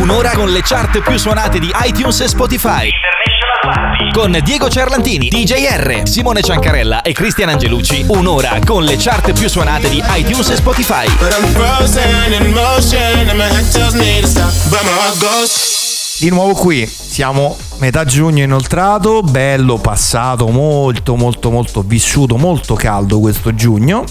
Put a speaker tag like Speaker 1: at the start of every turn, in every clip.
Speaker 1: Un'ora con le chart più suonate di iTunes e Spotify. Con Diego Cerlantini, DJR, Simone Ciancarella e Cristian Angelucci. Un'ora con le chart più suonate di iTunes e Spotify.
Speaker 2: Di nuovo qui, siamo metà giugno inoltrato, bello passato, molto molto molto vissuto, molto caldo questo giugno.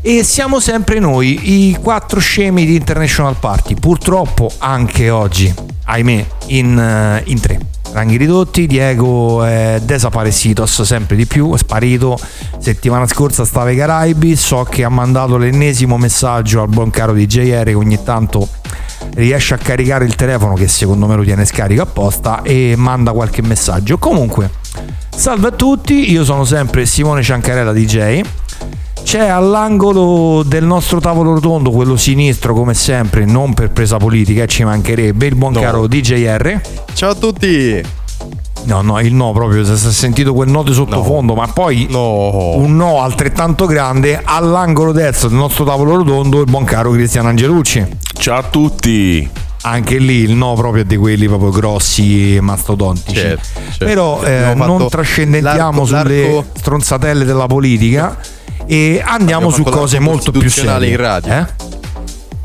Speaker 2: E siamo sempre noi, i quattro scemi di International Party, purtroppo anche oggi, ahimè, in, eh, in tre. Ranghi ridotti, Diego è desaparecidos sempre di più, è sparito. Settimana scorsa stava ai Caraibi, so che ha mandato l'ennesimo messaggio al buon caro di JR che ogni tanto riesce a caricare il telefono che secondo me lo tiene scarico apposta e manda qualche messaggio. Comunque, salve a tutti, io sono sempre Simone Ciancarella DJ c'è all'angolo del nostro tavolo rotondo, quello sinistro come sempre, non per presa politica, ci mancherebbe, il buon no. caro DJR.
Speaker 3: Ciao a tutti!
Speaker 2: No, no, il no proprio, si è sentito quel no di sottofondo, no. ma poi no. un no altrettanto grande all'angolo destro del nostro tavolo rotondo, il buon caro Cristiano Angelucci.
Speaker 4: Ciao a tutti!
Speaker 2: Anche lì il no proprio è di quelli proprio grossi e mastodontici. Certo, certo. Però eh, non trascendiamo sulle l'arco... stronzatelle della politica e andiamo su cose molto più serie.
Speaker 3: in radio. Eh?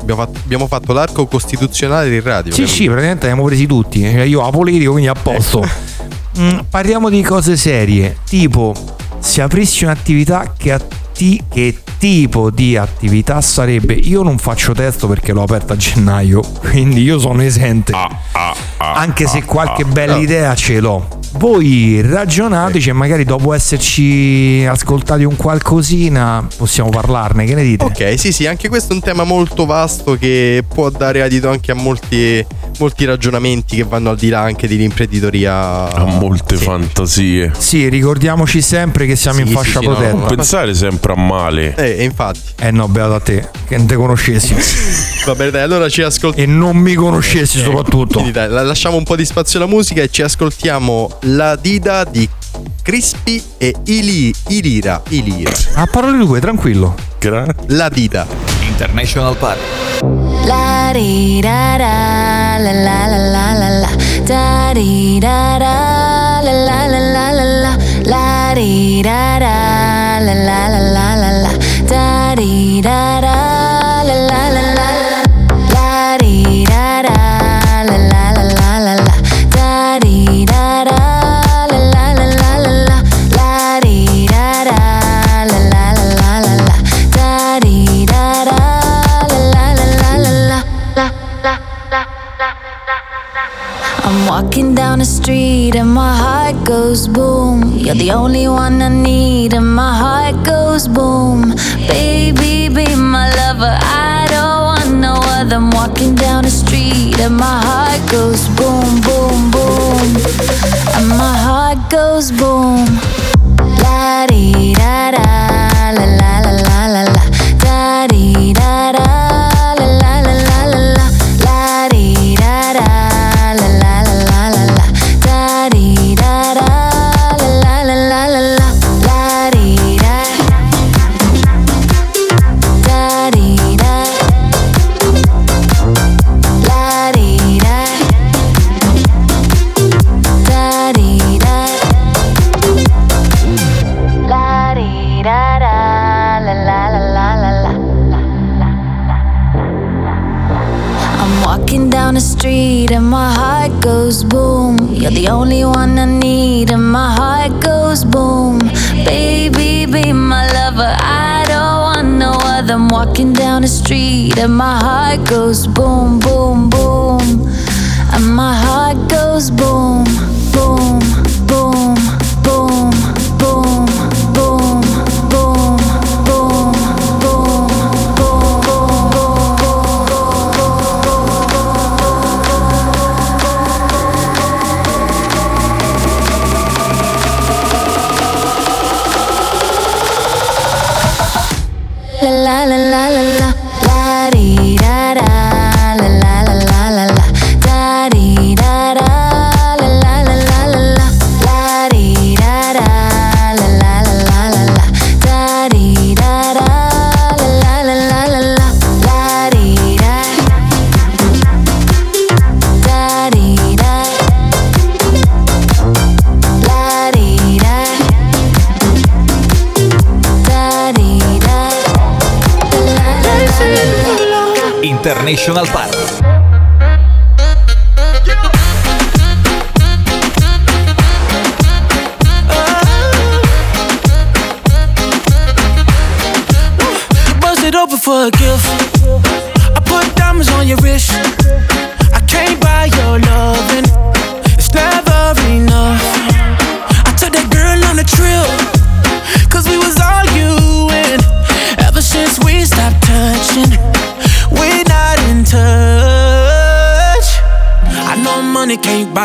Speaker 3: Abbiamo fatto, abbiamo fatto, l'arco costituzionale di radio.
Speaker 2: Sì, sì, praticamente abbiamo presi tutti. Cioè, io a politico, quindi a posto. Ecco. Mm, parliamo di cose serie, tipo se aprissi un'attività che, atti- che tipo di attività sarebbe? Io non faccio testo perché l'ho aperta a gennaio, quindi io sono esente. Ah, ah, ah, Anche se ah, qualche ah. bella idea ce l'ho voi ragionateci e magari dopo esserci ascoltati un qualcosina possiamo parlarne, che ne dite?
Speaker 3: Ok, sì, sì, anche questo è un tema molto vasto che può dare adito anche a molti, molti ragionamenti che vanno al di là anche dell'imprenditoria.
Speaker 4: A molte sì. fantasie.
Speaker 2: Sì, ricordiamoci sempre che siamo sì, in fascia sì, protetta.
Speaker 4: non pensare sempre a male.
Speaker 3: Eh, infatti.
Speaker 2: Eh no, beato a te, che non te conoscessi.
Speaker 3: Va bene, dai, allora ci ascoltiamo.
Speaker 2: E non mi conoscessi soprattutto.
Speaker 3: Quindi dai, lasciamo un po' di spazio alla musica e ci ascoltiamo la dida di Crispy e Ili, Ilira. Ilira.
Speaker 2: A parole due, tranquillo.
Speaker 3: Gra- la dida.
Speaker 1: International Party.
Speaker 5: La di da da la la la la la la da di da da la la la la la la la di da da la la la la la la da di da da I'm walking down the street and my heart goes boom. You're the only one I need and my heart goes boom. Baby, be my lover. I don't want no other. I'm walking down the street and my heart goes boom, boom, boom. And my heart goes boom. La di da da, la la la la la la, da da la la la la la. La di da da. And my heart goes
Speaker 6: boom, boom.
Speaker 7: Bust it open for a gift. I put diamonds on your wrist.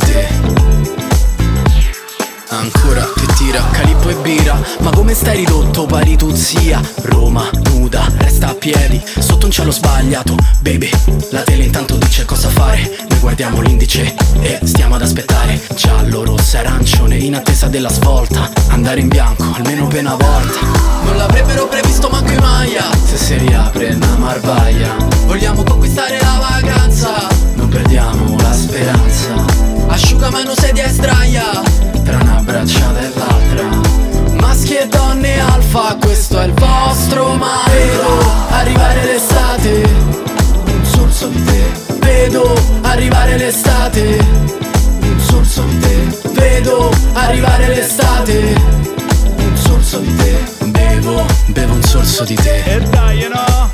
Speaker 8: Te. Ancora che tira calippo e birra Ma come stai ridotto? Pari tu zia. Roma nuda resta a piedi Sotto un cielo sbagliato. Baby la tele intanto dice cosa fare. Noi guardiamo l'indice e stiamo ad aspettare. Giallo, rosso, arancione in attesa della svolta. Andare in bianco almeno per una volta. Non l'avrebbero previsto manco i Maya. Se si riapre una marvaglia Vogliamo conquistare la vacanza Non perdiamo la speranza Asciugamano sedia e sdraia. Tra una braccia dell'altra. Maschi e donne alfa Questo è il vostro mare Vedo arrivare l'estate. Un sorso di te Vedo arrivare l'estate. Un sorso di te Vedo arrivare l'estate. Un sorso di te Bevo, bevo un sorso di te.
Speaker 9: E dai no?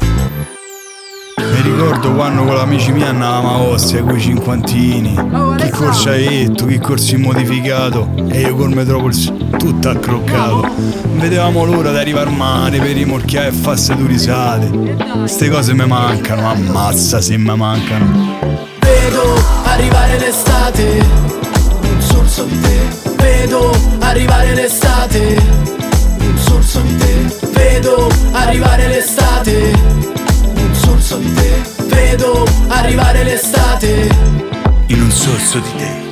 Speaker 9: Mi ricordo quando con l'amici miei andavamo a Ostia con i cinquantini. Chi corsa etto, chi corsi modificato. E io col Metropolis tutto accroccato. Vedevamo l'ora di arrivare al mare per rimorchiare e fare ste due risate. Ste cose mi mancano, ammazza se mi mancano.
Speaker 8: Vedo arrivare l'estate Un sorso di te Vedo arrivare l'estate Un sorso di te Vedo arrivare l'estate Un sorso di te arrivare l'estate
Speaker 9: In un sorso di te.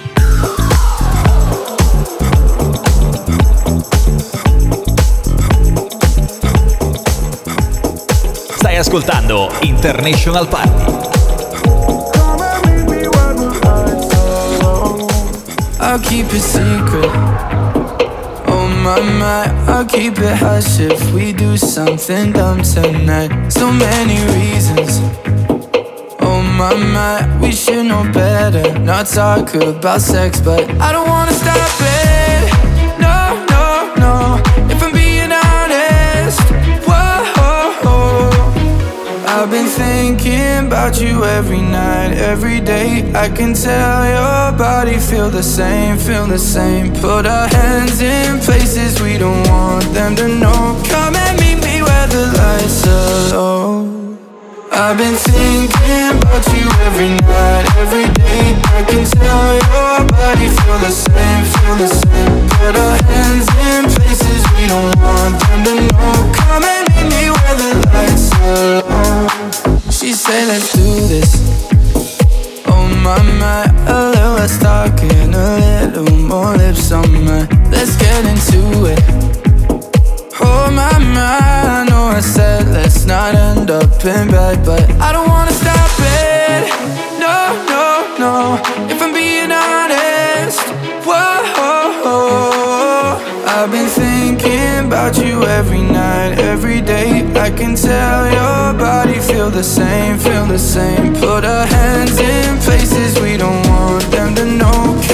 Speaker 1: Stai ascoltando International Party.
Speaker 10: I'll keep it secret. Oh my my, I'll keep it hush if we do something dumb tonight. So many reasons. Oh my my, we should know better. Not talk about sex, but I don't wanna stop it. No, no, no. If I'm being honest, whoa. I've been thinking about you every night, every day. I can tell your body feel the same, feel the same. Put our hands in places we don't want them to know. Come and meet me where the lights are low. I've been thinking about you every night, every day. I can tell your body feel the same, feel the same. Put our hands in places we don't want them to know. Come and meet me where the lights are low. She said, let's do this. Oh my my, a little less talking, a little more lips on my. Let's get into it. Oh my my, I know I said let's not end up in bed, but I don't wanna stop it. No, no, no. If I'm being honest, whoa. I've been thinking about you every night, every day. I can tell your body feel the same, feel the same. Put our hands in places we don't want them to know.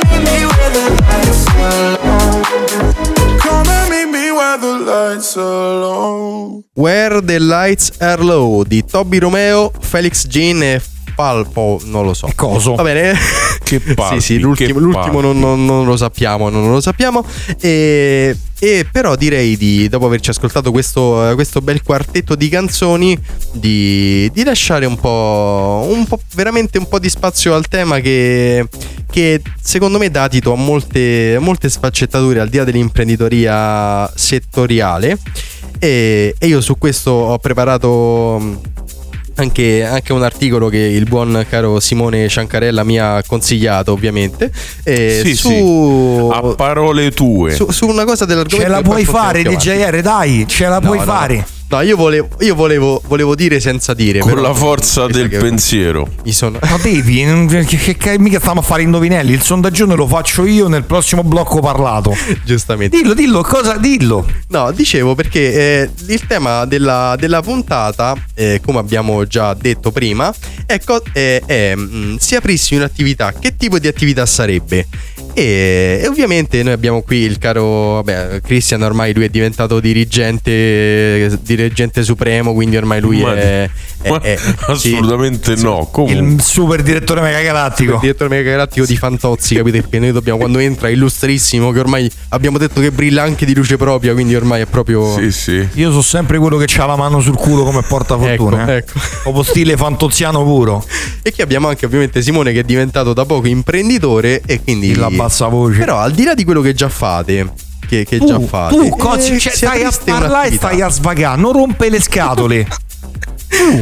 Speaker 3: Where the Lights Are Low di Toby Romeo, Felix Jean e Falpo, non lo so.
Speaker 2: Coso.
Speaker 3: Va bene.
Speaker 4: Che palpi,
Speaker 3: sì, sì, l'ultimo,
Speaker 4: che
Speaker 3: l'ultimo non, non- non lo sappiamo, non lo sappiamo. E, e però direi di, dopo averci ascoltato questo, questo bel quartetto di canzoni, di, di lasciare un po', un po', veramente un po' di spazio al tema che, che secondo me dà titolo a molte, molte sfaccettature al di là dell'imprenditoria settoriale. E, e io su questo ho preparato anche, anche un articolo che il buon caro Simone Ciancarella mi ha consigliato, ovviamente. eh,
Speaker 4: Sì,
Speaker 3: su,
Speaker 4: sì. A parole tue.
Speaker 3: su, su una cosa dell'argomento.
Speaker 2: Ce la puoi fare. DJR, dai, ce la
Speaker 3: No,
Speaker 2: puoi
Speaker 3: no,
Speaker 2: fare.
Speaker 3: No, io volevo, io volevo, volevo dire senza dire.
Speaker 4: Con
Speaker 3: però
Speaker 4: la forza del pensiero.
Speaker 3: Mi sono.
Speaker 2: Ma devi, non- che, che- che- mica stiamo a fare indovinelli. Il sondaggio lo faccio io nel prossimo blocco parlato.
Speaker 3: Giustamente.
Speaker 2: Dillo, dillo, cosa dillo?
Speaker 3: No, dicevo perché eh, il tema della, della puntata, eh, come abbiamo già detto prima, è, co- è- è, mm, se aprissi un'attività, che tipo di attività sarebbe? E, e ovviamente noi abbiamo qui il caro vabbè, Christian, ormai lui è diventato dirigente, dirigente supremo, quindi ormai lui
Speaker 4: Ma-
Speaker 3: è, è-
Speaker 4: ma
Speaker 3: è- sì,
Speaker 4: assolutamente no. Comunque.
Speaker 2: Il super direttore mega
Speaker 3: il
Speaker 2: galattico.
Speaker 3: direttore megagalattico di Fantozzi, capite? Perché noi dobbiamo, quando entra, è illustrissimo, che ormai abbiamo detto che brilla anche di luce propria, quindi ormai è proprio...
Speaker 4: Sì, sì.
Speaker 2: Io sono sempre quello che ha la mano sul culo come portafortuna. eh.
Speaker 3: Ecco, ecco.
Speaker 2: Proprio stile fantoziano puro.
Speaker 3: E qui abbiamo anche ovviamente Simone che è diventato da poco imprenditore e quindi...
Speaker 2: Il la bassa voce.
Speaker 3: Però al di là di quello che già fate, che, che già
Speaker 2: tu,
Speaker 3: fate...
Speaker 2: tu cozzi,
Speaker 3: eh,
Speaker 2: cioè,
Speaker 3: se
Speaker 2: stai a parlare e stai a svagare, non rompe le scatole.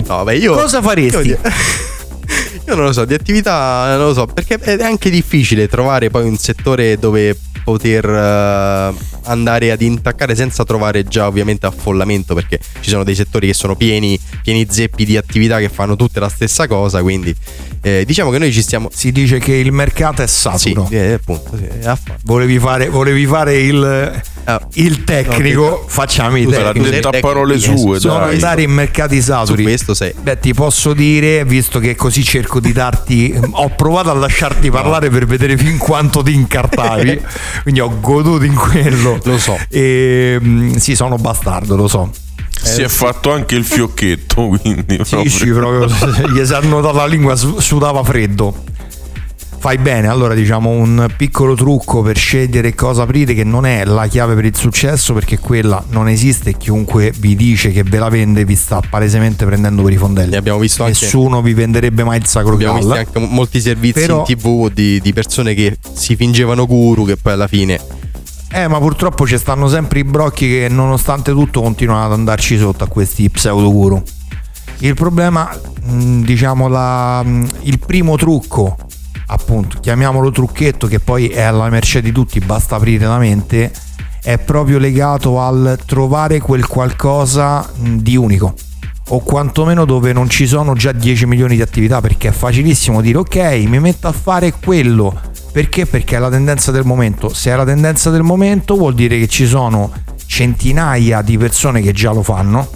Speaker 3: No, beh, io...
Speaker 2: Cosa faresti?
Speaker 3: Io, io non lo so, di attività non lo so, perché è anche difficile trovare poi un settore dove poter eh, andare ad intaccare senza trovare già ovviamente affollamento perché ci sono dei settori che sono pieni, pieni zeppi di attività che fanno tutte la stessa cosa, quindi eh, diciamo che noi ci stiamo...
Speaker 2: Si dice che il mercato è saturo.
Speaker 3: Sì, eh, appunto, sì, affatto.
Speaker 2: Volevi fare, volevi fare il,
Speaker 3: Ah,
Speaker 2: il tecnico,
Speaker 3: no,
Speaker 2: facciamo i tecnici.
Speaker 4: detto a parole
Speaker 3: yes.
Speaker 4: sue,
Speaker 2: Sono
Speaker 4: dai.
Speaker 2: andare in mercati
Speaker 3: su
Speaker 2: saturi.
Speaker 3: questo sei...
Speaker 2: Beh, ti posso dire, visto che così cerco di darti. Ho provato a lasciarti parlare per vedere fin quanto ti incartavi. quindi ho goduto in quello.
Speaker 3: Lo so.
Speaker 2: E, mm, sì, sono bastardo, lo so.
Speaker 4: Si è fatto anche il fiocchetto, quindi
Speaker 2: Sì,
Speaker 4: proprio.
Speaker 2: sì, proprio. Gli si è annotata la lingua, su- sudava freddo. Fai bene, allora diciamo un piccolo trucco per scegliere cosa aprire che non è la chiave per il successo perché quella non esiste e chiunque vi dice che ve la vende vi sta palesemente prendendo per i fondelli.
Speaker 3: Abbiamo visto anche-
Speaker 2: Nessuno vi venderebbe mai il sacro
Speaker 3: Abbiamo visto anche molti servizi
Speaker 2: Però-
Speaker 3: in tv di, di persone che si fingevano guru che poi alla fine
Speaker 2: Eh, ma purtroppo ci stanno sempre i brocchi che nonostante tutto continuano ad andarci sotto a questi pseudo guru. Il problema, mh, diciamo, la- mh, il primo trucco, appunto, chiamiamolo trucchetto, che poi è alla mercé di tutti, basta aprire la mente, è proprio legato al trovare quel qualcosa mh, di unico. O quantomeno dove non ci sono già 10 milioni di attività, perché è facilissimo dire ok, mi metto a fare quello. Perché? Perché è la tendenza del momento. Se è la tendenza del momento vuol dire che ci sono centinaia di persone che già lo fanno.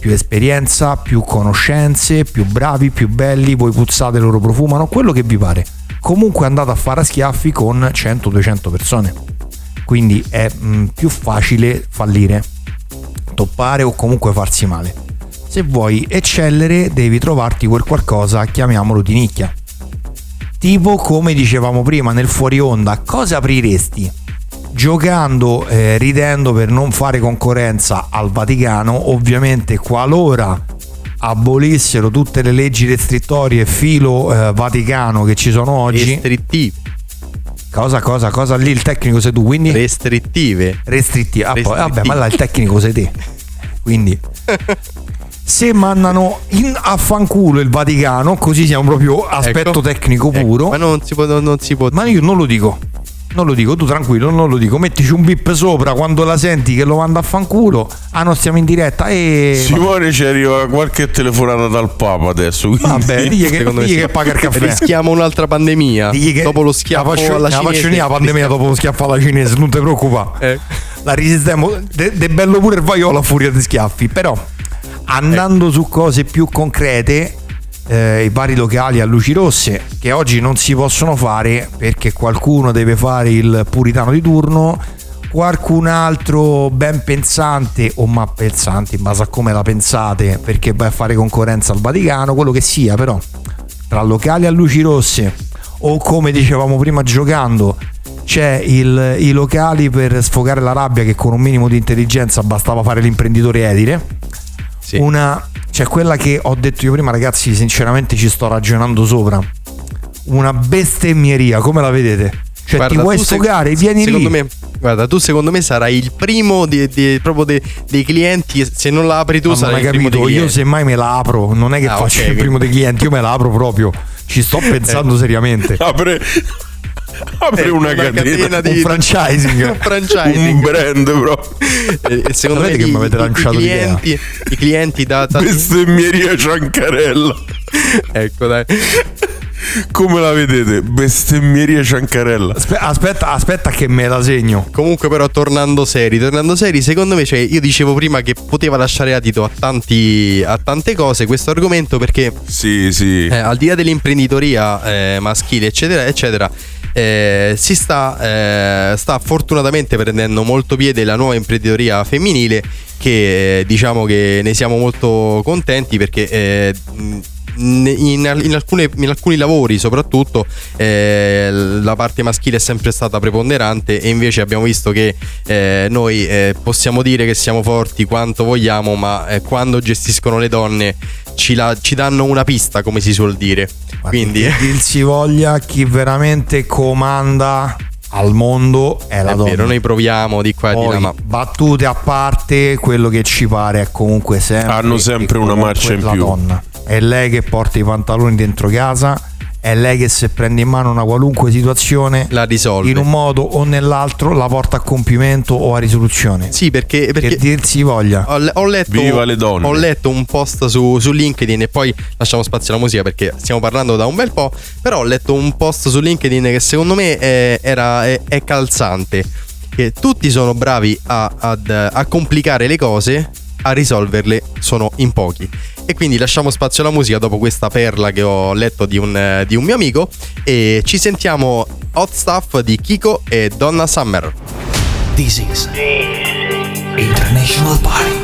Speaker 2: Più esperienza, più conoscenze, più bravi, più belli, voi puzzate, loro profumano, quello che vi pare. Comunque andate a fare a schiaffi con 100-200 persone. Quindi è mm, più facile fallire, toppare o comunque farsi male. Se vuoi eccellere devi trovarti quel qualcosa, chiamiamolo di nicchia. Tipo come dicevamo prima nel fuori onda, cosa apriresti? Giocando, eh, ridendo per non fare concorrenza al Vaticano, ovviamente qualora abolissero tutte le leggi restrittorie filo eh, Vaticano che ci sono oggi,
Speaker 3: restrittive,
Speaker 2: cosa, cosa, cosa lì il tecnico sei tu, quindi
Speaker 3: restrittive.
Speaker 2: restrittivi. Ah, poi,
Speaker 3: Restrittivi.
Speaker 2: vabbè, ma là il tecnico sei te. Quindi se mandano in, a fanculo il Vaticano, così siamo proprio aspetto
Speaker 3: Ecco.
Speaker 2: tecnico
Speaker 3: Ecco,
Speaker 2: puro.
Speaker 3: ma non si può non, non si può
Speaker 2: Ma io non lo dico. Non lo dico, tu tranquillo, non lo dico. Mettici un bip sopra quando la senti che lo manda a fanculo. Ah, no, stiamo in diretta. E.
Speaker 4: Simone ci arriva qualche telefonata dal Papa adesso. quindi-
Speaker 2: Vabbè, digli che, digli che paga il caffè.
Speaker 3: rischiamo un'altra pandemia
Speaker 2: Digli che
Speaker 3: dopo lo schiaffo
Speaker 2: la faccio,
Speaker 3: alla
Speaker 2: la faccio
Speaker 3: cinese.
Speaker 2: venire la pandemia dopo lo schiaffo alla cinese, non ti preoccupare.
Speaker 3: Eh.
Speaker 2: La resistiamo. De, de bello pure il vaiolo a furia di schiaffi. Però, andando su cose più concrete, eh, i vari locali a luci rosse, che oggi non si possono fare perché qualcuno deve fare il puritano di turno. Qualcun altro ben pensante o ma pensante in base a come la pensate perché vai a fare concorrenza al Vaticano, quello che sia, però tra locali a luci rosse o come dicevamo prima giocando c'è il- i locali per sfogare la rabbia che con un minimo di intelligenza bastava fare l'imprenditore edile
Speaker 3: Sì.
Speaker 2: una c'è quella che ho detto io prima ragazzi sinceramente ci sto ragionando sopra. Una bestemmieria come la vedete? Cioè
Speaker 3: Guarda,
Speaker 2: ti vuoi
Speaker 3: tu sec-
Speaker 2: sfogare? vieni
Speaker 3: secondo
Speaker 2: lì.
Speaker 3: Me, guarda, tu secondo me sarai il primo di- di- proprio de- dei clienti. Se non la apri tu,
Speaker 2: Ma non
Speaker 3: sarai
Speaker 2: hai
Speaker 3: il primo
Speaker 2: capito io semmai me la apro non è che
Speaker 3: Ah,
Speaker 2: faccio
Speaker 3: ok,
Speaker 2: il primo dei clienti io me la apro proprio. Ci sto pensando seriamente.
Speaker 4: Apre, apre
Speaker 3: Eh,
Speaker 4: una,
Speaker 3: una
Speaker 4: catena,
Speaker 3: catena di-
Speaker 2: un franchising
Speaker 3: Un franchising.
Speaker 4: un brand proprio.
Speaker 3: E- e secondo me
Speaker 2: che mi avete lanciato
Speaker 3: i clienti, i clienti da, da-
Speaker 4: Bestemmieria Ciancarella.
Speaker 3: ecco dai
Speaker 4: Come la vedete? Bestemmieria Ciancarella.
Speaker 2: Aspe- aspetta aspetta che me la segno
Speaker 3: Comunque però tornando seri, tornando seri, secondo me cioè, io dicevo prima che poteva lasciare adito a, tanti, a tante cose questo argomento perché
Speaker 4: Sì, sì.
Speaker 3: eh, al di là dell'imprenditoria eh, maschile eccetera eccetera eh, si sta, eh, sta fortunatamente prendendo molto piede la nuova imprenditoria femminile che eh, diciamo che ne siamo molto contenti perché eh, in, in alcune- in alcuni lavori soprattutto eh, la parte maschile è sempre stata preponderante e invece abbiamo visto che eh, noi eh, possiamo dire che siamo forti quanto vogliamo ma eh, quando gestiscono le donne ci, la- ci danno una pista come si suol dire quindi
Speaker 2: Che dir si voglia chi veramente comanda al mondo è la
Speaker 3: è
Speaker 2: donna
Speaker 3: vero noi proviamo di qua e di là ma
Speaker 2: battute a parte, quello che ci pare è comunque sempre.
Speaker 4: Hanno sempre una marcia in
Speaker 2: la
Speaker 4: più.
Speaker 2: donna. È lei che porta i pantaloni dentro casa, è lei che se prende in mano una qualunque situazione
Speaker 3: La risolve.
Speaker 2: in un modo o nell'altro la porta a compimento o a risoluzione.
Speaker 3: Sì, perché, perché
Speaker 2: Che dir si voglia.
Speaker 3: ho letto,
Speaker 4: Viva le donne.
Speaker 3: ho letto un post su, su LinkedIn e poi lasciamo spazio alla musica perché stiamo parlando da un bel po'. Però ho letto un post su LinkedIn che secondo me è, era, è, è calzante. Che tutti sono bravi a, ad- a complicare le cose, a risolverle sono in pochi. E quindi lasciamo spazio alla musica dopo questa perla che ho letto di un, eh, di un mio amico. E ci sentiamo Hot Stuff di Kiko e Donna Summer.
Speaker 1: This is International Party.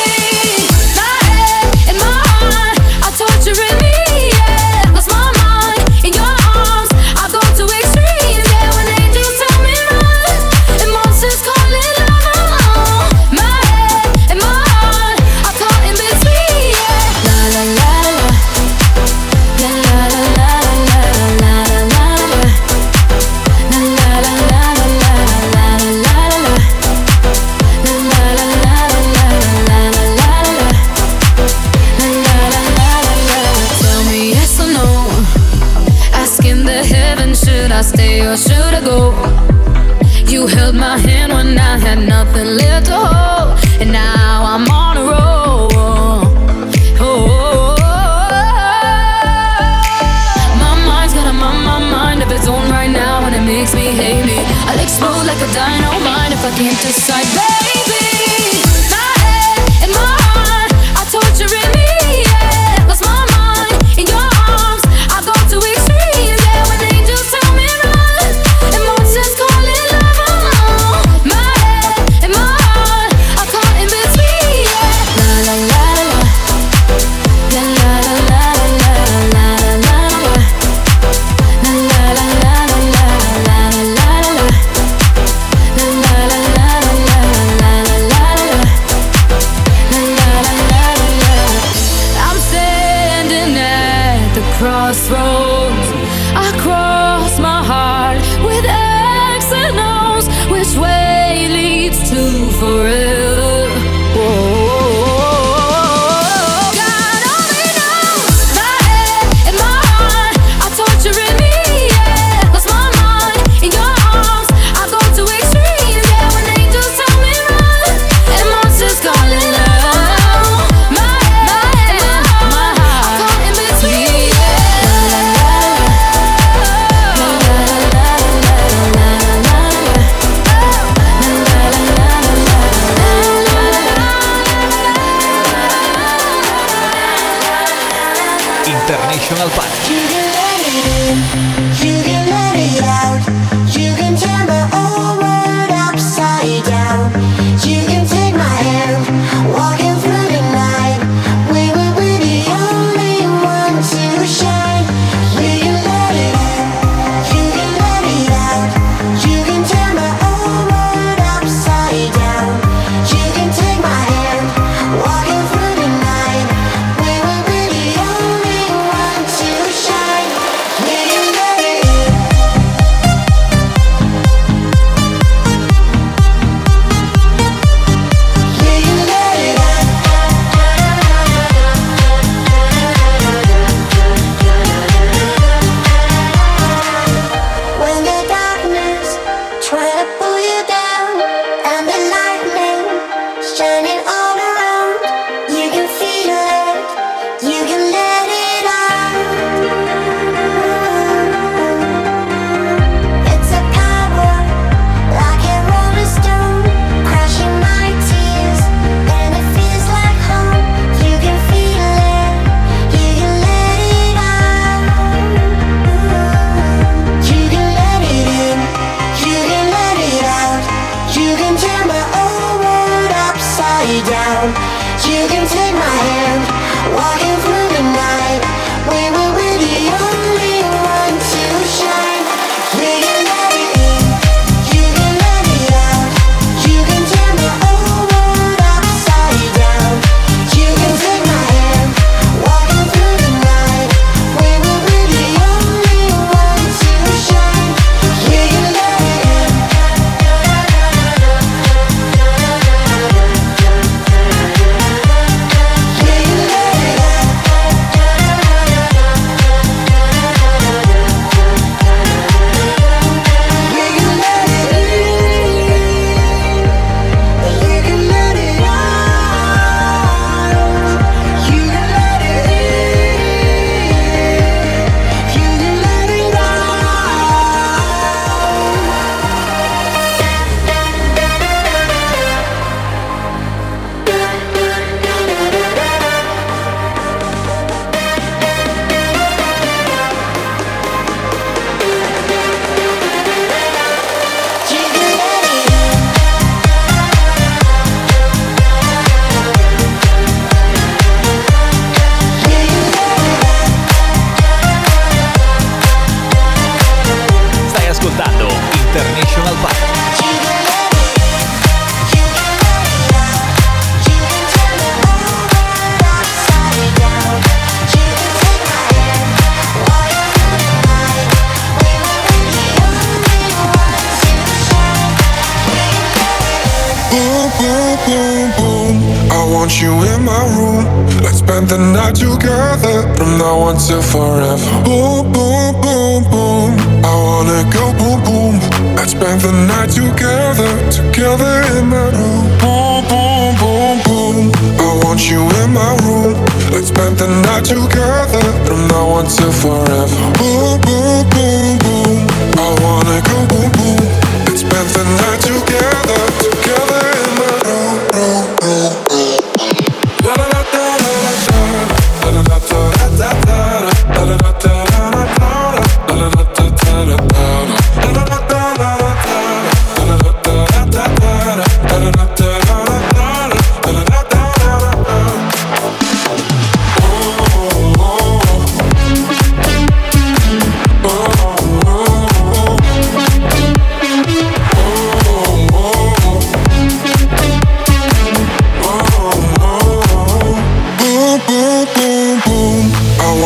Speaker 11: Can't decide,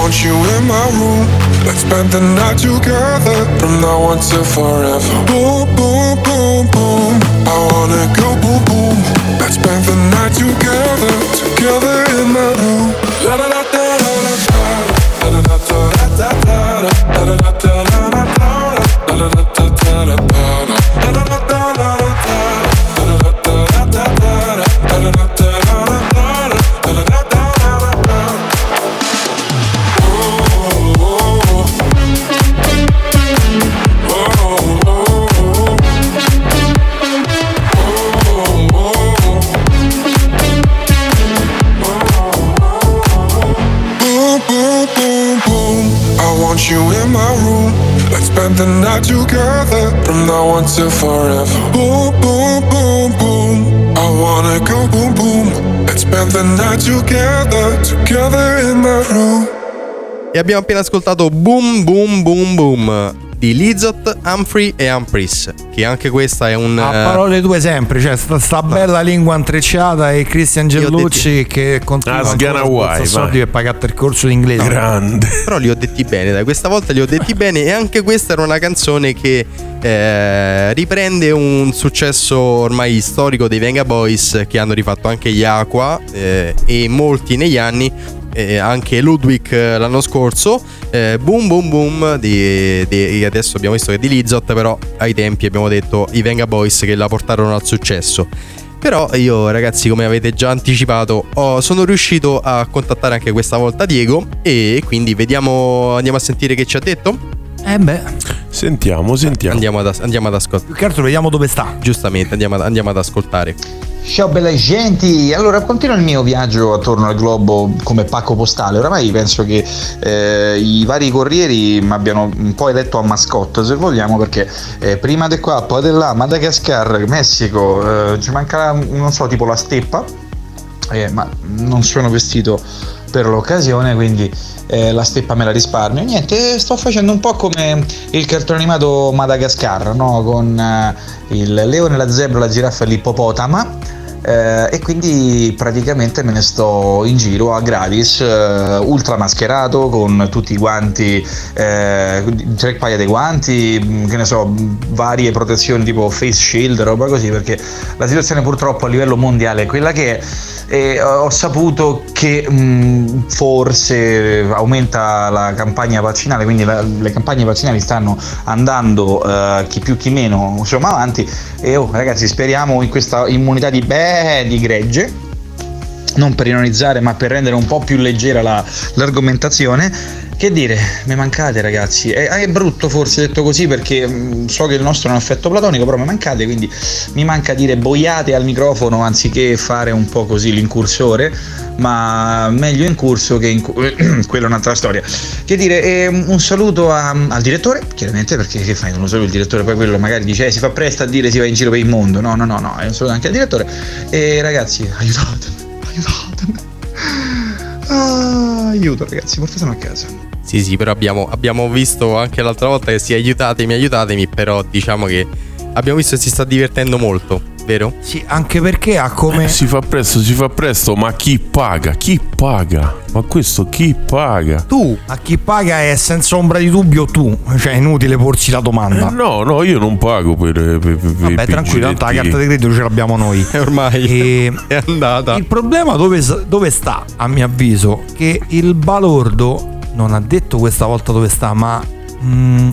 Speaker 12: want you in my room. Let's spend the night together from now on till forever. Boom, boom, boom, boom. I wanna go boom, boom. Let's spend the night together, together in my room. La da da da da da da da da da da da da da da from now on till forever. Boom, boom, boom, boom. I wanna go boom, boom. Let's spend the night together, together in my room.
Speaker 3: E abbiamo appena ascoltato Boom Boom Boom Boom di Lizot, Humphrey e Humphries. Che anche questa è un.
Speaker 2: A
Speaker 3: eh,
Speaker 2: parole tue sempre, cioè sta, sta bella lingua intrecciata e Christian Gellucci che continua a spostare soldi per pagare il corso d'inglese.
Speaker 4: Grande.
Speaker 3: Però li ho detti bene, dai, questa volta li ho detti bene e anche questa era una canzone che eh, riprende un successo ormai storico dei Venga Boys che hanno rifatto anche gli Aqua eh, e molti negli anni, eh, anche Ludwig eh, l'anno scorso, eh, Boom Boom Boom di, di- adesso abbiamo visto che è di Lizot, però ai tempi abbiamo detto i Venga Boys che la portarono al successo. Però io ragazzi come avete già anticipato ho- sono riuscito a contattare anche questa volta Diego e quindi vediamo, andiamo a sentire che ci ha detto?
Speaker 2: Eh beh,
Speaker 4: Sentiamo, sentiamo.
Speaker 3: Andiamo ad, as- andiamo ad ascoltare.
Speaker 2: più che altro vediamo dove sta.
Speaker 3: Giustamente, andiamo ad, andiamo ad ascoltare.
Speaker 13: Ciao bella gente, allora continuo il mio viaggio attorno al globo come pacco postale, oramai penso che eh, i vari corrieri mi abbiano un po' eletto a mascotte se vogliamo perché eh, prima di qua, poi di là, Madagascar, Messico, eh, ci manca non so tipo la steppa, eh, ma non sono vestito per l'occasione quindi eh, la steppa me la risparmio. Niente, sto facendo un po' come il cartone animato Madagascar, no? con eh, il leone, la zebra, la giraffa e l'ippopotama. Eh, e quindi praticamente me ne sto in giro a gratis, eh, ultra mascherato con tutti i guanti, eh, tre paia di guanti, mh, che ne so, varie protezioni tipo face shield, roba così, perché la situazione purtroppo a livello mondiale è quella che è. E ho saputo che mh, forse aumenta la campagna vaccinale, quindi la- le campagne vaccinali stanno andando eh, chi più chi meno insomma avanti. E oh, ragazzi speriamo in questa immunità di, beh, di gregge non per ironizzare ma per rendere un po' più leggera la- l'argomentazione. Che dire, mi mancate ragazzi, è, è brutto forse detto così perché mh, so che il nostro è un affetto platonico però mi mancate quindi mi manca dire boiate al microfono anziché fare un po' così l'incursore ma meglio in corso che in quella è un'altra storia. Che dire eh, un saluto a- al direttore chiaramente perché che fai? Non lo so il direttore poi quello magari dice eh, si fa presto a dire si va in giro per il mondo. No no no no è un saluto anche al direttore. E ragazzi aiutatemi aiutatemi ah, aiuto ragazzi portatemi a casa.
Speaker 3: Sì, sì, però abbiamo, abbiamo visto anche l'altra volta che si aiutatemi, aiutatemi, però diciamo che abbiamo visto che si sta divertendo molto, vero?
Speaker 2: Sì, anche perché ha come...
Speaker 4: Eh, si fa presto, si fa presto, ma chi paga? Chi paga? Ma questo chi paga?
Speaker 2: Tu, a chi paga è senza ombra di dubbio tu, cioè è inutile porsi la domanda.
Speaker 4: Eh, no, no, io non pago per, per, per
Speaker 2: Vabbè,
Speaker 4: per
Speaker 2: tranquillo, tanto la carta di credito ce l'abbiamo noi.
Speaker 3: Ormai
Speaker 2: E
Speaker 3: è andata.
Speaker 2: il problema dove, dove sta, a mio avviso? Che il balordo non ha detto questa volta dove sta, ma mm,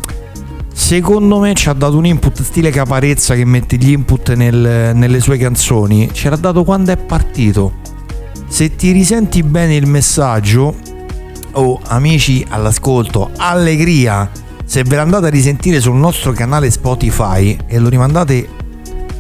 Speaker 2: secondo me ci ha dato un input stile caparezza che mette gli input nel- nelle sue canzoni. Ce l'ha dato quando è partito. Se ti risenti bene il messaggio, oh amici all'ascolto, allegria! Se ve l'andate a risentire sul nostro canale Spotify e lo rimandate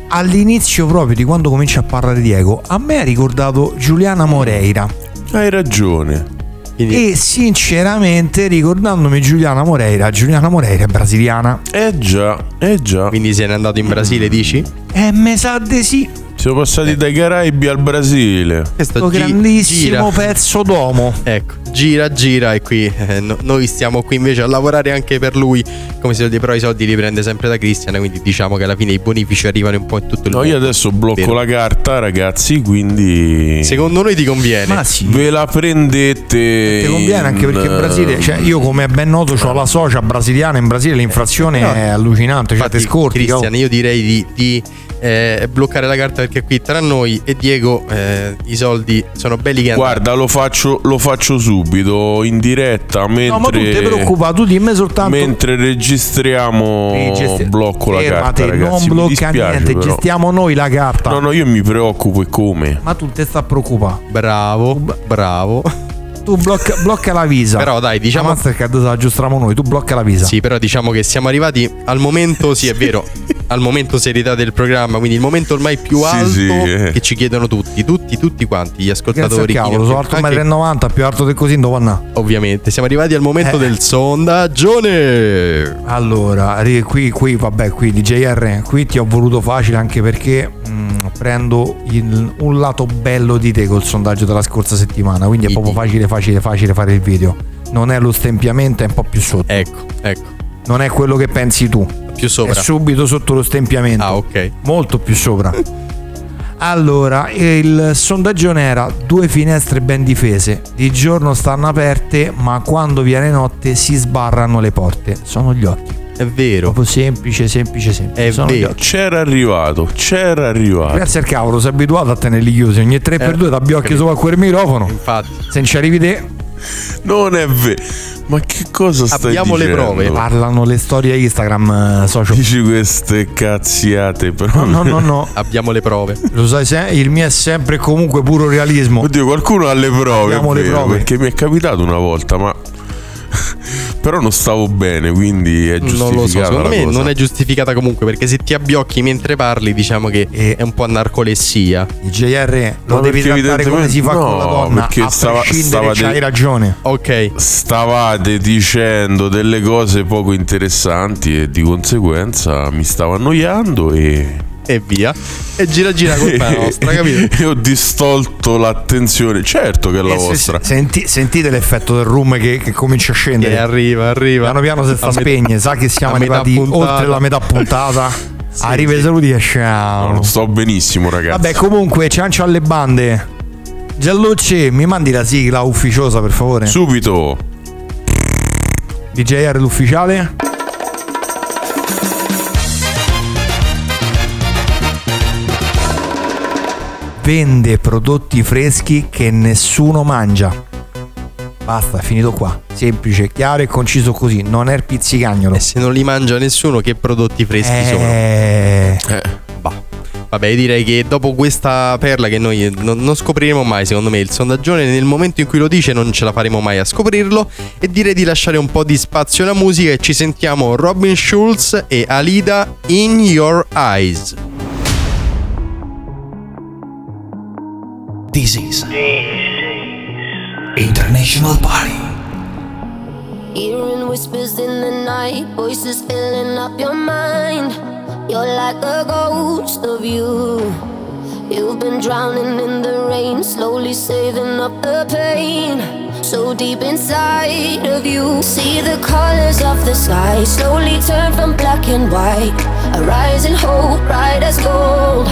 Speaker 2: all'inizio proprio di quando comincia a parlare Diego, a me ha ricordato Giuliana Moreira.
Speaker 4: Hai ragione.
Speaker 2: E sinceramente, ricordandomi Giuliana Moreira, Giuliana Moreira è brasiliana.
Speaker 4: Eh già, eh già.
Speaker 3: Quindi se n'è andato in Brasile, dici?
Speaker 2: E me sa di sì.
Speaker 4: Siamo passati dai Caraibi al Brasile.
Speaker 3: Questo
Speaker 2: Questo
Speaker 3: gi-
Speaker 2: grandissimo
Speaker 3: gira.
Speaker 2: pezzo d'uomo.
Speaker 3: Ecco, gira, gira e qui eh, no- noi stiamo qui invece a lavorare anche per lui. Come se però i soldi li prende sempre da Cristian, quindi diciamo che alla fine i bonifici arrivano un po' in tutto il
Speaker 4: No,
Speaker 3: mondo.
Speaker 4: io adesso blocco
Speaker 3: Vero.
Speaker 4: la carta, ragazzi, quindi.
Speaker 3: Secondo noi ti conviene.
Speaker 2: Ma sì.
Speaker 4: Ve la prendete.
Speaker 2: Ti conviene anche perché in Brasile, cioè io come è ben noto ho la socia brasiliana, in Brasile l'inflazione
Speaker 3: No.
Speaker 2: è allucinante, cioè te
Speaker 3: Infatti,
Speaker 2: scorti.
Speaker 3: Cristian,
Speaker 2: oh.
Speaker 3: io direi di, di, eh, bloccare la carta perché qui tra noi e Diego eh, i soldi sono belli che
Speaker 4: Guarda, lo faccio, lo faccio subito in diretta mentre.
Speaker 2: No, ma tu ti preoccupa, tu dimmi soltanto
Speaker 4: Mentre registriamo,
Speaker 2: Sì, gesti-
Speaker 4: blocco la
Speaker 2: Fermate,
Speaker 4: carta, ragazzi.
Speaker 2: non
Speaker 4: mi
Speaker 2: blocca
Speaker 4: dispiace,
Speaker 2: niente,
Speaker 4: però.
Speaker 2: gestiamo noi la carta.
Speaker 4: No, no, io mi preoccupo e come.
Speaker 2: Ma tu te sta preoccupando.
Speaker 3: Bravo, bravo.
Speaker 2: Tu blocca, blocca la visa.
Speaker 3: Però dai, diciamo-
Speaker 2: La Mastercard se la aggiustiamo noi, tu blocca la visa.
Speaker 3: Sì, però diciamo che siamo arrivati al momento, sì è vero, al momento serietà del programma, quindi il momento ormai più
Speaker 4: Sì,
Speaker 3: alto
Speaker 4: sì, eh.
Speaker 3: che ci chiedono tutti, tutti, tutti quanti, gli
Speaker 2: Grazie al
Speaker 3: ascoltatori.
Speaker 2: cavolo, sono alto
Speaker 3: Anche-
Speaker 2: 1,90 m, più alto di così, dove andà?
Speaker 3: Ovviamente, siamo arrivati al momento
Speaker 2: Eh.
Speaker 3: del sondaggione.
Speaker 2: Allora, qui, qui, vabbè, qui DJR, qui ti ho voluto facile anche perché mm, prendo il- un lato bello di te col sondaggio della scorsa settimana, quindi è proprio facile, facile, facile fare il video. Non è lo stempiamento, è un po' più sotto.
Speaker 3: Ecco, ecco.
Speaker 2: Non è quello che pensi tu.
Speaker 3: Più sopra.
Speaker 2: È subito sotto lo stempiamento.
Speaker 3: Ah, ok.
Speaker 2: Molto più sopra. Allora, il sondaggione era due finestre ben difese. Di giorno stanno aperte, ma quando viene notte si sbarrano le porte. Sono gli occhi.
Speaker 3: È vero.
Speaker 2: Proprio semplice, semplice, semplice.
Speaker 3: È
Speaker 2: Sono
Speaker 3: vero.
Speaker 4: C'era arrivato, c'era arrivato.
Speaker 2: Grazie al cavolo, sei abituato a tenerli chiusi. Ogni 3x2 da occhi sopra quel microfono.
Speaker 3: Infatti.
Speaker 2: Se non ci arrivi te,
Speaker 4: Non è vero. Ma che cosa stai
Speaker 3: Abbiamo le
Speaker 4: dicendo?
Speaker 3: prove.
Speaker 2: parlano le storie Instagram, eh, socio.
Speaker 4: Dici queste cazziate, però.
Speaker 2: No, no, no, no.
Speaker 3: Abbiamo le prove.
Speaker 2: Lo sai, se- il mio è sempre e comunque puro realismo.
Speaker 4: Oddio, qualcuno ha le prove,
Speaker 2: Abbiamo le prove.
Speaker 4: perché mi è capitato una volta, ma però non stavo bene, quindi è giustificata
Speaker 3: Non lo so, secondo me
Speaker 4: cosa.
Speaker 3: non è giustificata comunque perché se ti abbiocchi mentre parli diciamo che è un po' narcolessia.
Speaker 2: Il JR lo
Speaker 4: Ma
Speaker 2: devi trattare come si fa con la donna.
Speaker 4: no, perché
Speaker 2: a
Speaker 4: stava-
Speaker 2: prescindere,
Speaker 4: stavate-
Speaker 2: c'hai ragione.
Speaker 3: Ok.
Speaker 4: Stavate dicendo delle cose poco interessanti e di conseguenza mi stavo annoiando e
Speaker 3: E via. E gira gira colpa nostra, capito?
Speaker 4: e ho distolto l'attenzione. Certo che è la
Speaker 2: Eh, se-
Speaker 4: vostra.
Speaker 2: senti- sentite l'effetto del rum che, che comincia a scendere.
Speaker 3: E arriva, arriva.
Speaker 2: Piano piano si sta spegne, sa che siamo arrivati
Speaker 3: puntata.
Speaker 2: oltre la metà puntata. Arriva i saluti e ciao.
Speaker 4: No, sto benissimo, ragazzi.
Speaker 2: Vabbè, comunque, ciancio alle bande. Giallucci, mi mandi la sigla ufficiosa per favore?
Speaker 4: Subito.
Speaker 2: DJR l'ufficiale? Vende prodotti freschi che nessuno mangia. Basta, è finito qua. Semplice, chiaro e conciso così. Non è il pizzicagnolo.
Speaker 3: E se non li mangia nessuno, che prodotti freschi sono?
Speaker 2: Eh,
Speaker 3: Bah. Vabbè, direi che dopo questa perla che noi non, non scopriremo mai, secondo me, il sondaggione, nel momento in cui lo dice non ce la faremo mai a scoprirlo. E direi di lasciare un po' di spazio alla musica e ci sentiamo Robin Schulz e Alida In Your Eyes.
Speaker 1: This is International Party.
Speaker 14: Hearing whispers in the night, voices filling up your mind. You're like a ghost of you. You've been drowning in the rain, slowly saving up the pain. So deep inside of you, see the colors of the sky slowly turn from black and white. A rising hope, bright as gold.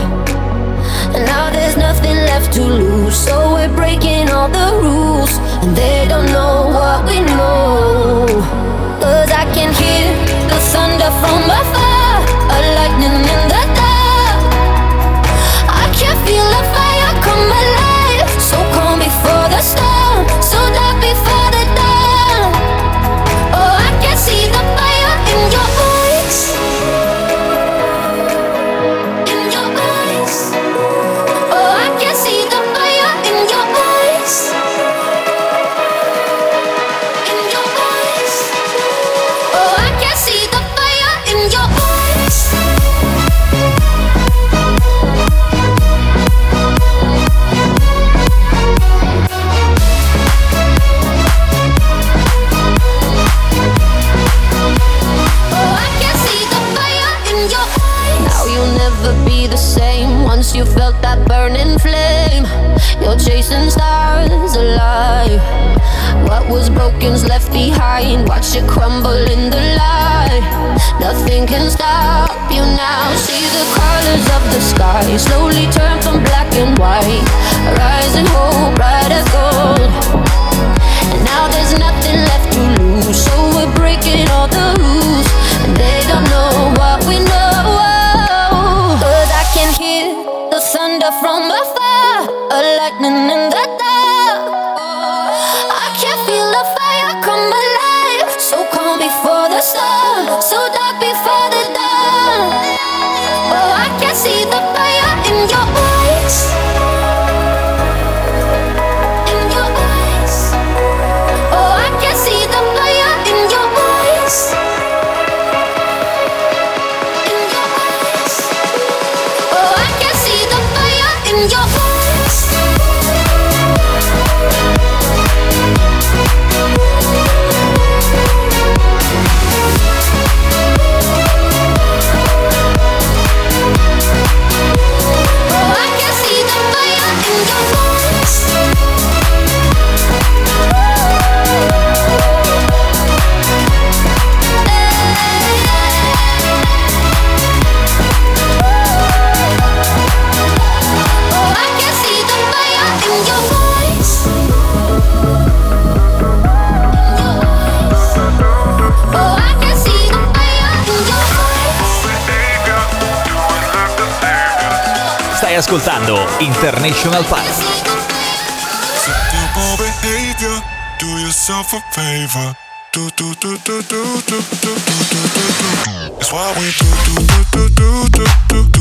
Speaker 14: And now there's nothing left to lose. So we're breaking all the rules. And they don't know what we know. Cause I can hear the thunder from afar.
Speaker 6: International
Speaker 12: Park. Do yourself a favor. Do do do do do do do do do do. It's what we do do do do do do do.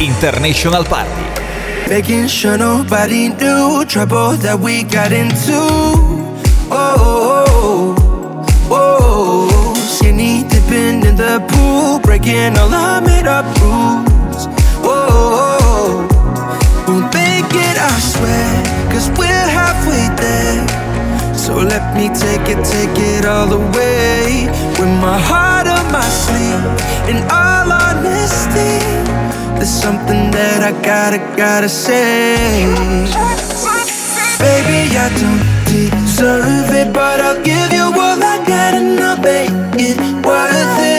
Speaker 6: International Party.
Speaker 10: Making sure nobody knew trouble that we got into. Oh, oh, oh, oh. skinny dipping in the pool, breaking all our made up rules. Oh, we'll make it, I swear, cause we're halfway there. So let me take it, take it all away With my heart on my sleeve In all honesty there's something that I gotta, gotta say. Baby, I don't deserve it, but I'll give you all I got and I'll make it worth it.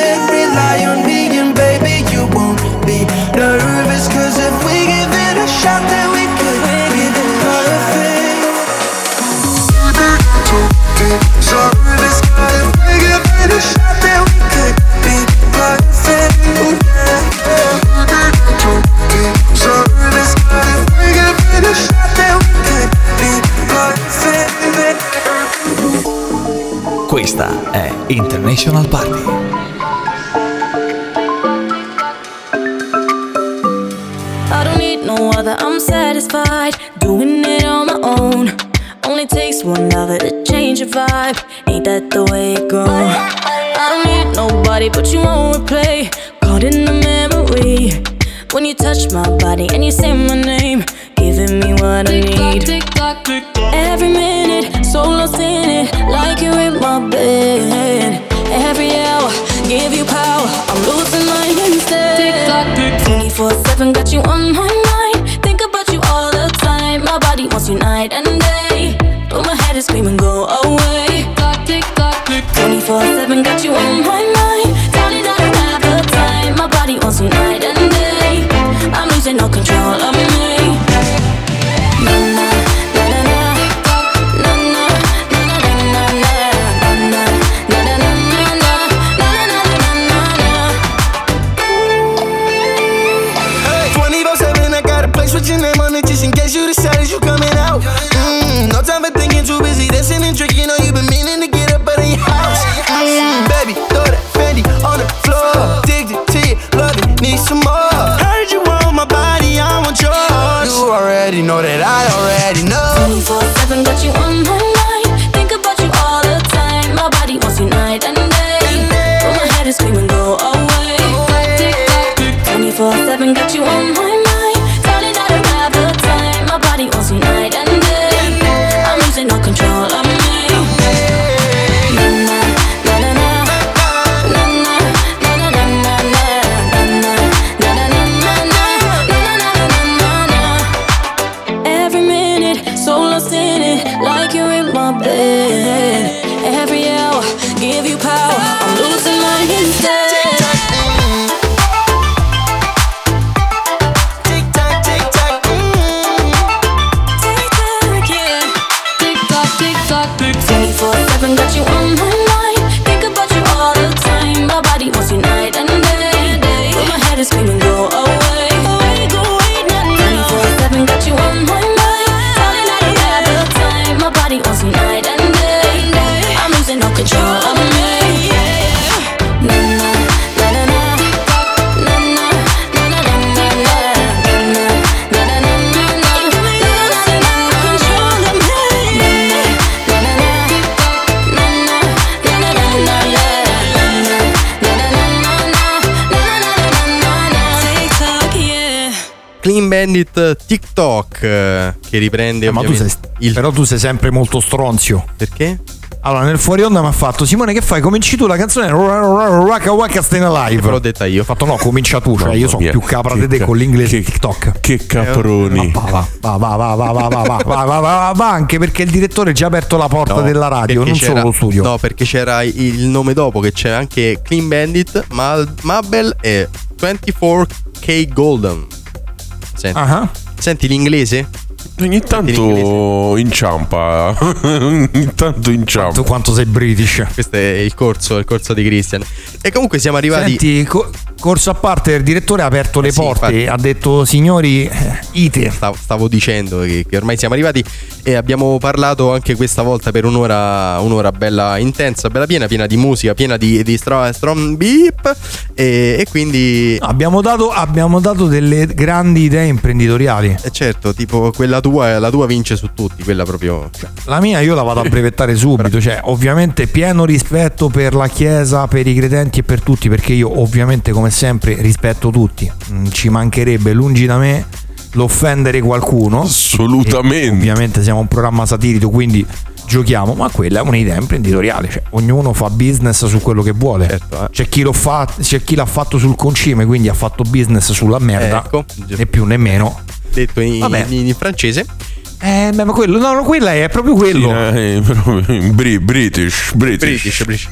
Speaker 6: Questa è International Party.
Speaker 1: I don't need no other, I'm satisfied doing it on my own. Only takes one other to change a vibe. Ain't that the way it goes? I don't need nobody, but you won't replay. Caught in the memory when you touch my body and you say my name. 24-7, got you on my mind. Think about you all the time. My body wants you night and day. But my head is screaming, go away. Clock tick, clock tick
Speaker 7: 24-7, got you on my
Speaker 1: mind 24/7 got you on my
Speaker 3: Bandit TikTok eh, che riprende
Speaker 2: Eh, ma tu sei,
Speaker 3: il
Speaker 2: però tu sei sempre molto stronzio.
Speaker 3: perché?
Speaker 2: Allora, nel fuori onda mi ha fatto Simone, che fai? Cominci tu la canzone Waka Waka Stay Alive.
Speaker 3: Però l'ho detta io.
Speaker 2: Ho fatto no, comincia tu. Cioè, io sono più capra di te con l'inglese
Speaker 4: che-
Speaker 2: TikTok.
Speaker 4: Che caproni.
Speaker 2: Va, va, va, va, va, va, va, va, va, va, va, va, va, anche perché il direttore ha già aperto la porta della radio, non solo
Speaker 3: c'era-
Speaker 2: lo studio.
Speaker 3: No, perché c'era il nome dopo che c'è anche Clean Bandit, Mabel e 24K Golden. Senti,
Speaker 2: Ah,
Speaker 3: senti l'inglese?
Speaker 4: Ogni tanto inciampa. Ogni tanto inciampa.
Speaker 2: Tu quanto sei british.
Speaker 3: Questo è il corso, il corso di Christian. E comunque siamo arrivati.
Speaker 2: Senti, co- corso a parte, il direttore ha aperto le
Speaker 3: Eh sì,
Speaker 2: porte,
Speaker 3: infatti.
Speaker 2: ha detto signori, eh, ite.
Speaker 3: Stavo, stavo dicendo che, che ormai siamo arrivati e abbiamo parlato anche questa volta per un'ora, un'ora bella intensa, bella piena, piena di musica, piena di, di stro- strom beep e, e quindi...
Speaker 2: Abbiamo dato, abbiamo dato delle grandi idee imprenditoriali.
Speaker 3: eh, certo, tipo quella tua, la tua vince su tutti, quella proprio...
Speaker 2: La mia io la vado a brevettare subito, cioè ovviamente pieno rispetto per la Chiesa, per i credenti e per tutti, perché io ovviamente come sempre rispetto tutti, Mm, ci mancherebbe lungi da me l'offendere qualcuno.
Speaker 4: Assolutamente.
Speaker 2: E ovviamente siamo un programma satirico, quindi giochiamo, ma quella è un'idea imprenditoriale, cioè ognuno fa business su quello che vuole.
Speaker 3: Certo, eh.
Speaker 2: C'è, chi lo fa, c'è chi l'ha fatto sul concime, quindi ha fatto business sulla merda,
Speaker 3: Ecco.
Speaker 2: né più né meno.
Speaker 3: Detto in, in- in francese.
Speaker 2: Eh, beh, ma quello, no, no, quella è proprio quello.
Speaker 4: Eh, però, Bri- British, British.
Speaker 3: British, British.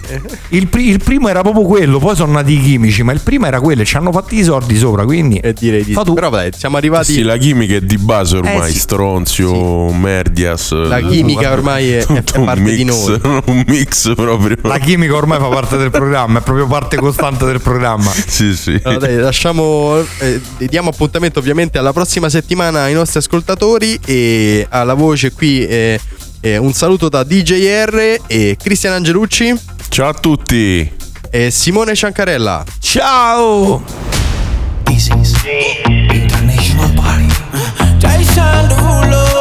Speaker 2: Il, pri- il primo era proprio quello, poi sono nati i chimici, ma il primo era quello e ci hanno fatti i soldi sopra, quindi...
Speaker 3: E direi di sì.
Speaker 2: tu.
Speaker 3: Però dai, siamo arrivati...
Speaker 4: Sì, la chimica è di base ormai,
Speaker 2: Eh, sì.
Speaker 4: stronzio, merdias.
Speaker 3: La chimica ormai è, è parte
Speaker 4: mix,
Speaker 3: di noi.
Speaker 4: un mix proprio.
Speaker 2: La chimica ormai fa parte del programma, è proprio parte costante del programma.
Speaker 4: Sì, sì.
Speaker 3: Allora, dai, lasciamo, eh, diamo appuntamento ovviamente alla prossima settimana ai nostri ascoltatori e alla voce qui eh, eh, un saluto da DJR e Cristian Angelucci
Speaker 4: Ciao a tutti.
Speaker 3: e Simone Ciancarella.
Speaker 2: Ciao!
Speaker 7: Jason Derulo.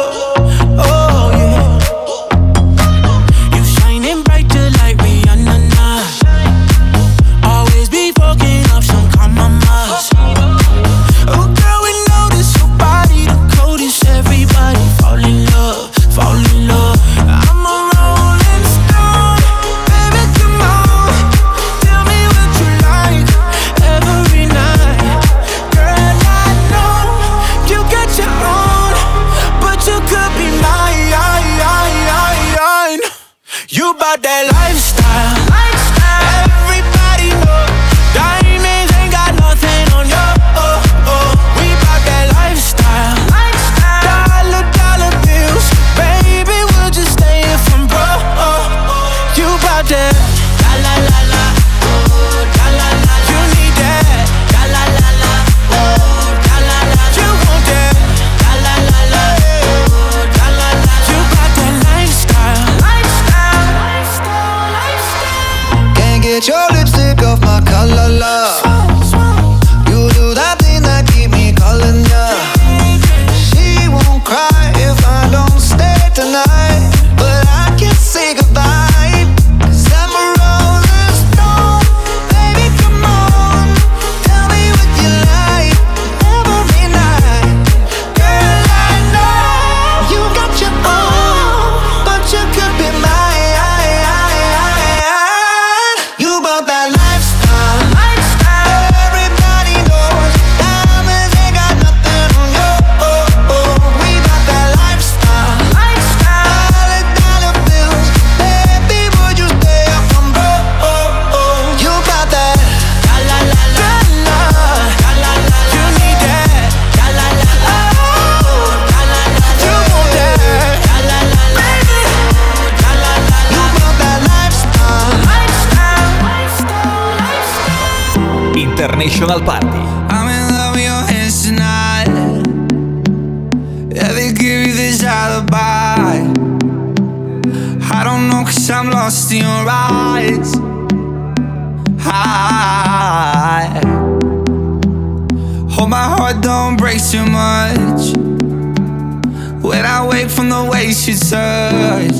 Speaker 15: From the way she touch,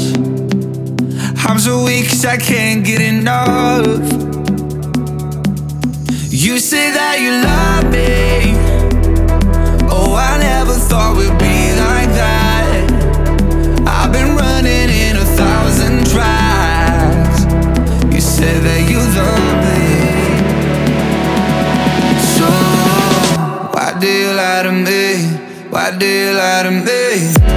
Speaker 15: I'm so weak 'cause I can't get enough. You say that you love me. Oh, I never thought we'd be like that. I've been running in a thousand tries. You said that you love me. So, why do you lie to me? Why do you lie to me?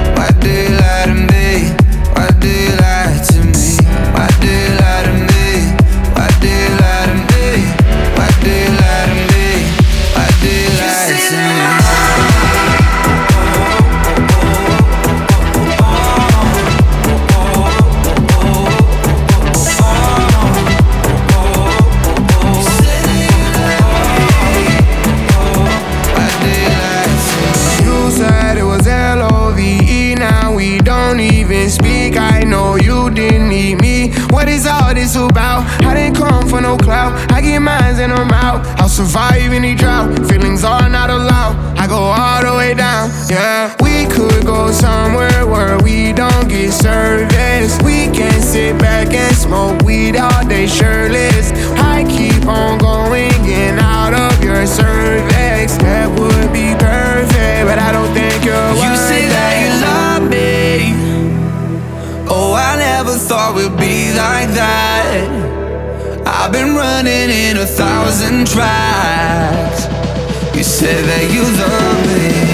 Speaker 16: Survive any drought. Feelings are not allowed. I go all the way down. Yeah, we could go somewhere where we don't get service. We can sit back and smoke weed all day shirtless. I keep on going in out of your cervix. That would be perfect, but I don't think you're
Speaker 15: You say that you love me. Oh, I never thought we'd be like that. I've been running in a thousand tracks. You said that you love me.